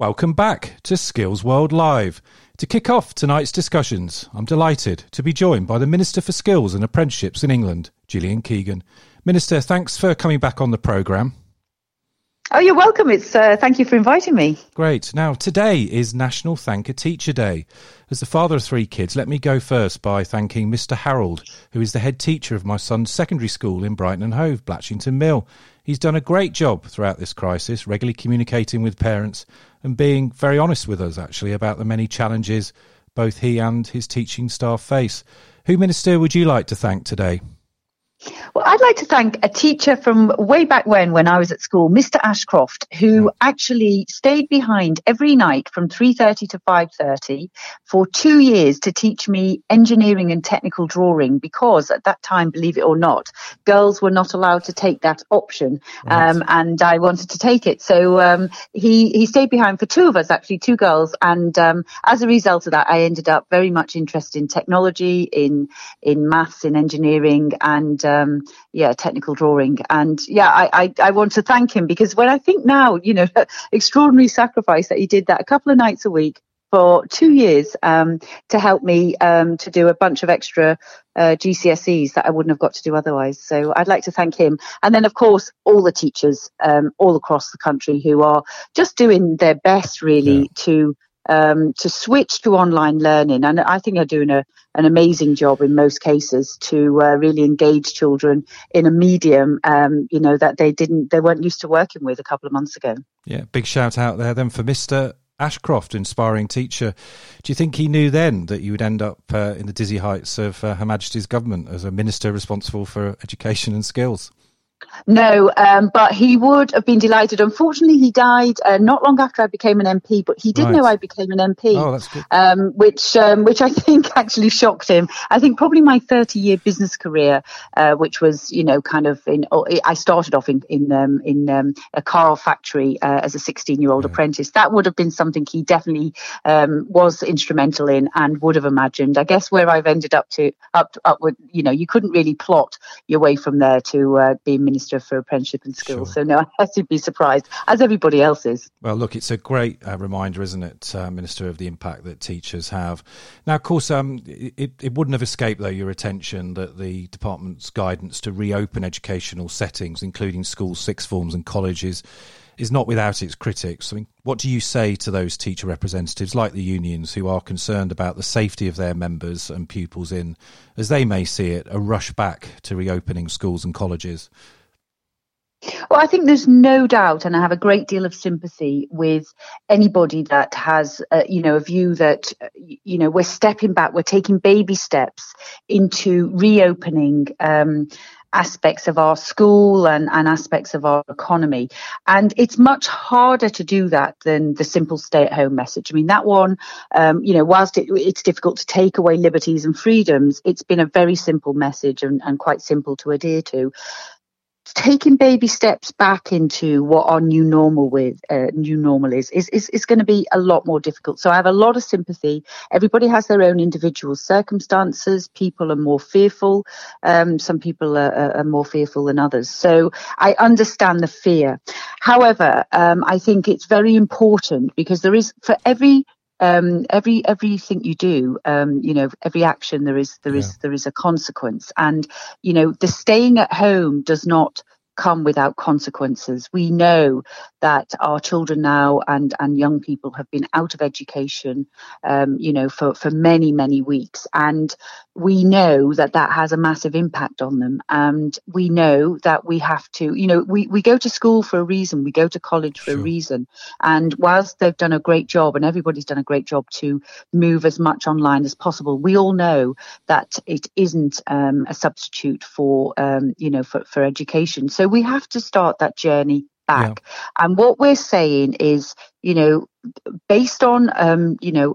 Welcome back to Skills World Live. To kick off tonight's discussions, I'm delighted to be joined by the Minister for Skills and Apprenticeships in England, Gillian Keegan. Minister, thanks for coming back on the programme. Oh, you're welcome. It's uh, thank you for inviting me. Great. Now, today is National Thank a Teacher Day. As the father of three kids, let me go first by thanking Mr. Harold, who is the head teacher of my son's secondary school in Brighton and Hove, Blatchington Mill. He's done a great job throughout this crisis, regularly communicating with parents and being very honest with us, actually, about the many challenges both he and his teaching staff face. Who, Minister, would you like to thank today? Well, I'd like to thank a teacher from way back when, when I was at school, Mr. Ashcroft, who mm. actually stayed behind every night from 3.30 to 5.30 for two years to teach me engineering and technical drawing because at that time, believe it or not, girls were not allowed to take that option. Right. Um, and I wanted to take it. So um, he, he stayed behind for two of us, actually, two girls. And um, as a result of that, I ended up very much interested in technology, in, in maths, in engineering, and um, yeah, technical drawing. And yeah, I, I, I, want to thank him because when I think now, you know, extraordinary sacrifice that he did that a couple of nights a week for two years um, to help me um, to do a bunch of extra uh, GCSEs that I wouldn't have got to do otherwise. So I'd like to thank him. And then, of course, all the teachers um, all across the country who are just doing their best, really, yeah. to um, to switch to online learning. And I think they're doing a, an amazing job in most cases to uh, really engage children in a medium, um, you know, that they didn't, they weren't used to working with a couple of months ago. Yeah, big shout out there then for Mr. Ashcroft, inspiring teacher. Do you think he knew then that you would end up uh, in the dizzy heights of uh, Her Majesty's government as a minister responsible for education and skills? No, um, but he would have been delighted. Unfortunately, he died uh, not long after I became an MP, but he did right. know I became an MP, oh, that's good. Um, which um, which I think actually shocked him. I think probably my 30 year business career, uh, which was you know kind of in oh, I started off in in um, in um, a car factory uh, as a 16 year old yeah. apprentice. That would have been something he definitely um, was instrumental in and would have imagined. I guess where I've ended up to up up with you know, you couldn't really plot your way from there to uh, being Minister for Apprenticeship and Skills. Sure. So, no, I have to be surprised, as everybody else is. Well, look, it's a great uh, reminder, isn't it, uh, Minister, of the impact that teachers have. Now, of course, um, it, it wouldn't have escaped, though, your attention that the department's guidance to reopen educational settings, including schools, sixth forms, and colleges, is not without its critics. I mean, what do you say to those teacher representatives like the unions who are concerned about the safety of their members and pupils in, as they may see it, a rush back to reopening schools and colleges? Well, I think there's no doubt, and I have a great deal of sympathy with anybody that has, uh, you know, a view that, uh, you know, we're stepping back, we're taking baby steps into reopening um, aspects of our school and, and aspects of our economy. And it's much harder to do that than the simple stay at home message. I mean, that one, um, you know, whilst it, it's difficult to take away liberties and freedoms, it's been a very simple message and, and quite simple to adhere to taking baby steps back into what our new normal with uh, new normal is. Is is, is going to be a lot more difficult. So i have a lot of sympathy. Everybody has their own individual circumstances. People are more fearful um, some people are, are, more fearful than others. So i understand the fear. However um, i think it's very important because there is for every um, every everything you do, um, you know, every action there is there yeah. is there is a consequence, and you know, the staying at home does not come without consequences. We know that our children now and, and young people have been out of education, um, you know, for, for many, many weeks. And we know that that has a massive impact on them. And we know that we have to, you know, we, we go to school for a reason, we go to college for sure. a reason. And whilst they've done a great job and everybody's done a great job to move as much online as possible, we all know that it isn't um, a substitute for, um, you know, for, for education. So we have to start that journey back. Yeah. And what we're saying is, you know, based on, um, you know,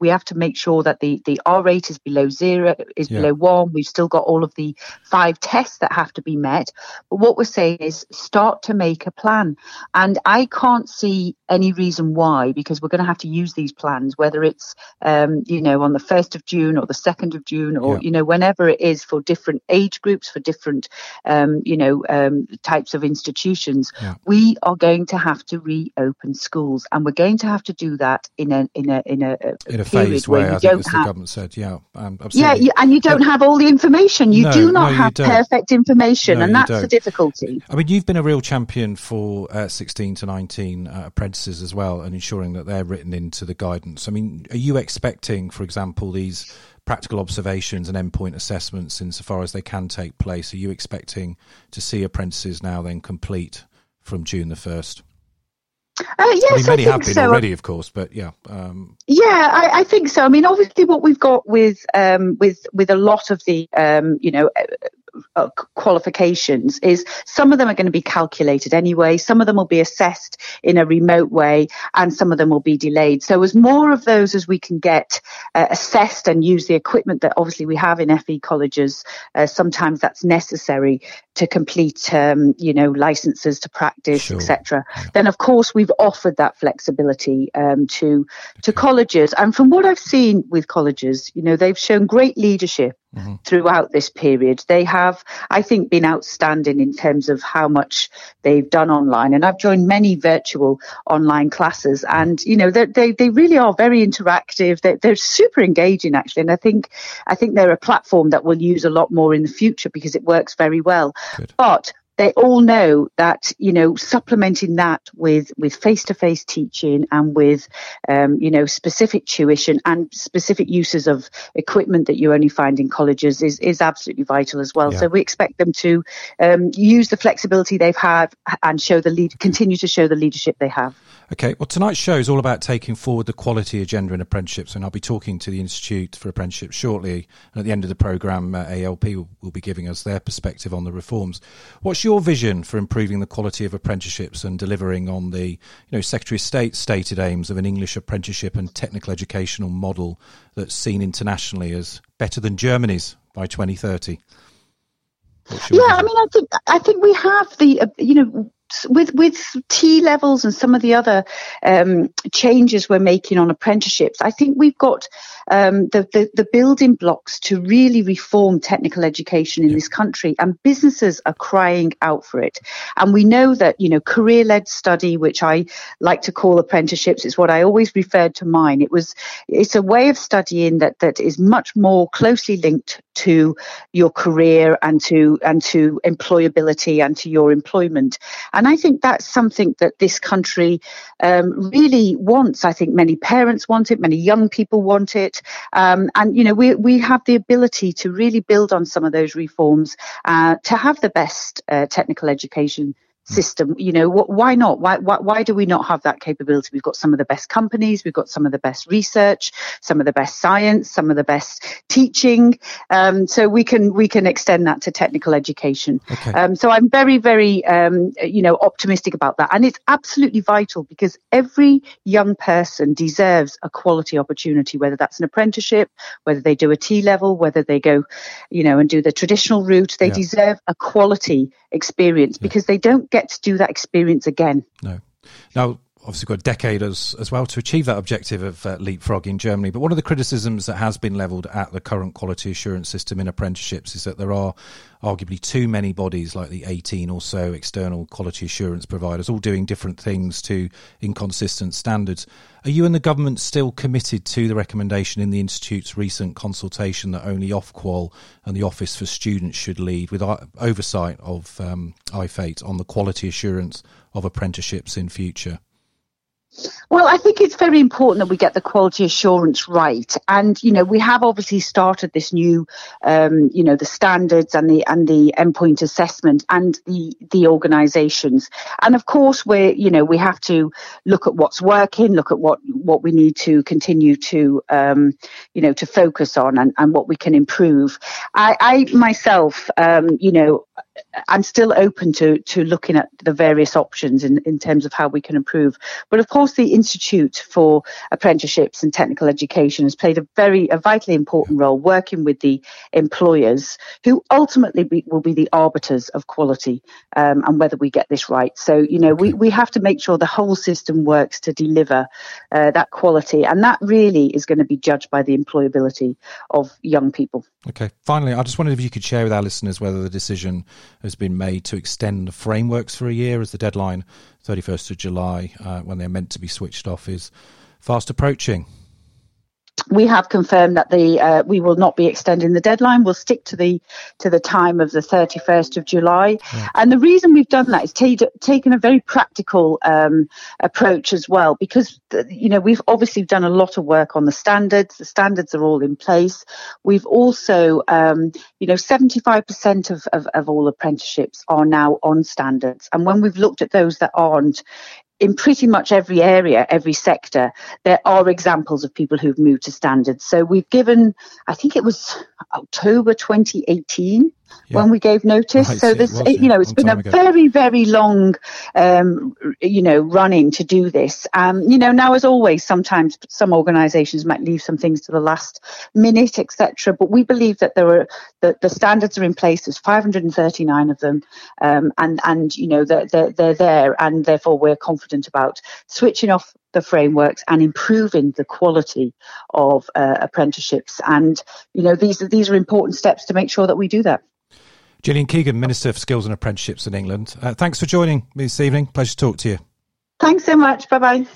we have to make sure that the, the R rate is below zero, is yeah. below one. We've still got all of the five tests that have to be met. But what we're saying is start to make a plan. And I can't see any reason why, because we're going to have to use these plans, whether it's, um, you know, on the 1st of June or the 2nd of June or, yeah. you know, whenever it is for different age groups, for different, um, you know, um, types of institutions. Yeah. We are going to have to reopen schools. And we're going to have to do that in a in a in a, in a phased way. I think as the government said, yeah, um, yeah, you, and you don't but, have all the information. You no, do not no, have perfect information, no, and that's the difficulty. I mean, you've been a real champion for uh, 16 to 19 uh, apprentices as well, and ensuring that they're written into the guidance. I mean, are you expecting, for example, these practical observations and endpoint assessments insofar as they can take place? Are you expecting to see apprentices now then complete from June the 1st? Uh, yes, I mean, many I have been so. already, of course, but yeah. Um... Yeah, I, I, think so. I mean, obviously, what we've got with um, with with a lot of the um, you know uh, qualifications is some of them are going to be calculated anyway, some of them will be assessed in a remote way, and some of them will be delayed. So, as more of those as we can get uh, assessed and use the equipment that obviously we have in FE colleges, uh, sometimes that's necessary to complete, um, you know, licenses to practice, sure. etc. Then, of course, we've offered that flexibility um, to to colleges, and from what I've seen with colleges, you know, they've shown great leadership mm-hmm. throughout this period. They have, I think, been outstanding in terms of how much they've done online. And I've joined many virtual online classes, and you know, they they really are very interactive. They're, they're super engaging, actually. And I think I think they're a platform that we'll use a lot more in the future because it works very well. Good. But they all know that you know supplementing that with with face to face teaching and with um, you know specific tuition and specific uses of equipment that you only find in colleges is is absolutely vital as well. Yeah. So we expect them to um, use the flexibility they've had and show the lead continue to show the leadership they have. Okay, well, tonight's show is all about taking forward the quality agenda in apprenticeships, and I'll be talking to the Institute for Apprenticeships shortly. And at the end of the programme, uh, ALP will, will, be giving us their perspective on the reforms. What's your vision for improving the quality of apprenticeships and delivering on the, you know, Secretary of State stated aims of an English apprenticeship and technical educational model that's seen internationally as better than Germany's by 2030? Yeah, I mean, I think I think we have the uh, you know with with T levels and some of the other um, changes we're making on apprenticeships, I think we've got um, the, the, the building blocks to really reform technical education in yeah. this country, and businesses are crying out for it. And we know that you know career led study, which I like to call apprenticeships, is what I always referred to mine. It was it's a way of studying that that is much more closely linked to your career and to and to employability and to your employment. And I think that's something that this country um, really wants. I think many parents want it, many young people want it. Um, and, you know, we, we have the ability to really build on some of those reforms uh, to have the best uh, technical education system. You know, wh- why not? Why, why, why do we not have that capability? We've got some of the best companies, we've got some of the best research, some of the best science, some of the best teaching. Um, so we can we can extend that to technical education. Okay. Um, so I'm very very um, you know optimistic about that, and it's absolutely vital because every young person deserves a quality opportunity, whether that's an apprenticeship, whether they do a T level, whether they go, you know, and do the traditional route. They yeah. deserve a quality experience yeah. because they don't get to do that experience again. No. Now, obviously got a decade as, as well to achieve that objective of uh, Germany. But one of the criticisms that has been levelled at the current quality assurance system in apprenticeships is that there are arguably too many bodies, like the 18 or so external quality assurance providers, all doing different things to inconsistent standards. Are you and the government still committed to the recommendation in the Institute's recent consultation that only Ofqual and the Office for Students should lead with oversight of um, IFATE on the quality assurance of apprenticeships in future? Well, I think it's very important that we get the quality assurance right, and you know we have obviously started this new, um, you know, the standards and the and the endpoint assessment and the the organisations, and of course we're you know we have to look at what's working, look at what what we need to continue to um, you know to focus on and, and what we can improve. I, I myself, um, you know, I'm still open to to looking at the various options in, in terms of how we can improve. But of course, the Institute for Apprenticeships and Technical Education has played a very a vitally important role working with the employers who ultimately be, will be the arbiters of quality um, and whether we get this right. So you know we, we have to make sure the whole system works to deliver uh, that quality, and that really is going to be judged by the employability of young people. Okay. Finally, I just wondered if you could share with our listeners whether the decision has been made to extend the frameworks for a year as the deadline, 31st of July, uh, when they're meant to be switched off, is fast approaching we have confirmed that the uh, we will not be extending the deadline. We'll stick to the to the time of the 31st of July. Yeah. And the reason we've done that is t- taken a very practical um, approach as well, because you know we've obviously done a lot of work on the standards. The standards are all in place. We've also, um, you know, 75% of, of, of all apprenticeships are now on standards. And when we've looked at those that aren't, in pretty much every area, every sector, there are examples of people who've moved to standards. So we've given, I think it was October 2018, yeah. when we gave notice. Right, so this, it you know, it's been a ago. very, very long, um, you know, running to do this. Um, you know, now as always, sometimes some organisations might leave some things to the last minute, etc. But we believe that there are the, the standards are in place. There's 539 of them, um, and and you know they're, they're they're there, and therefore we're confident about switching off the frameworks and improving the quality of uh, apprenticeships. And you know these are these are important steps to make sure that we do that. Gillian Keegan, Minister for Skills and Apprenticeships in England. Uh, thanks for joining me this evening. Pleasure to talk to you. Thanks so much. Bye bye.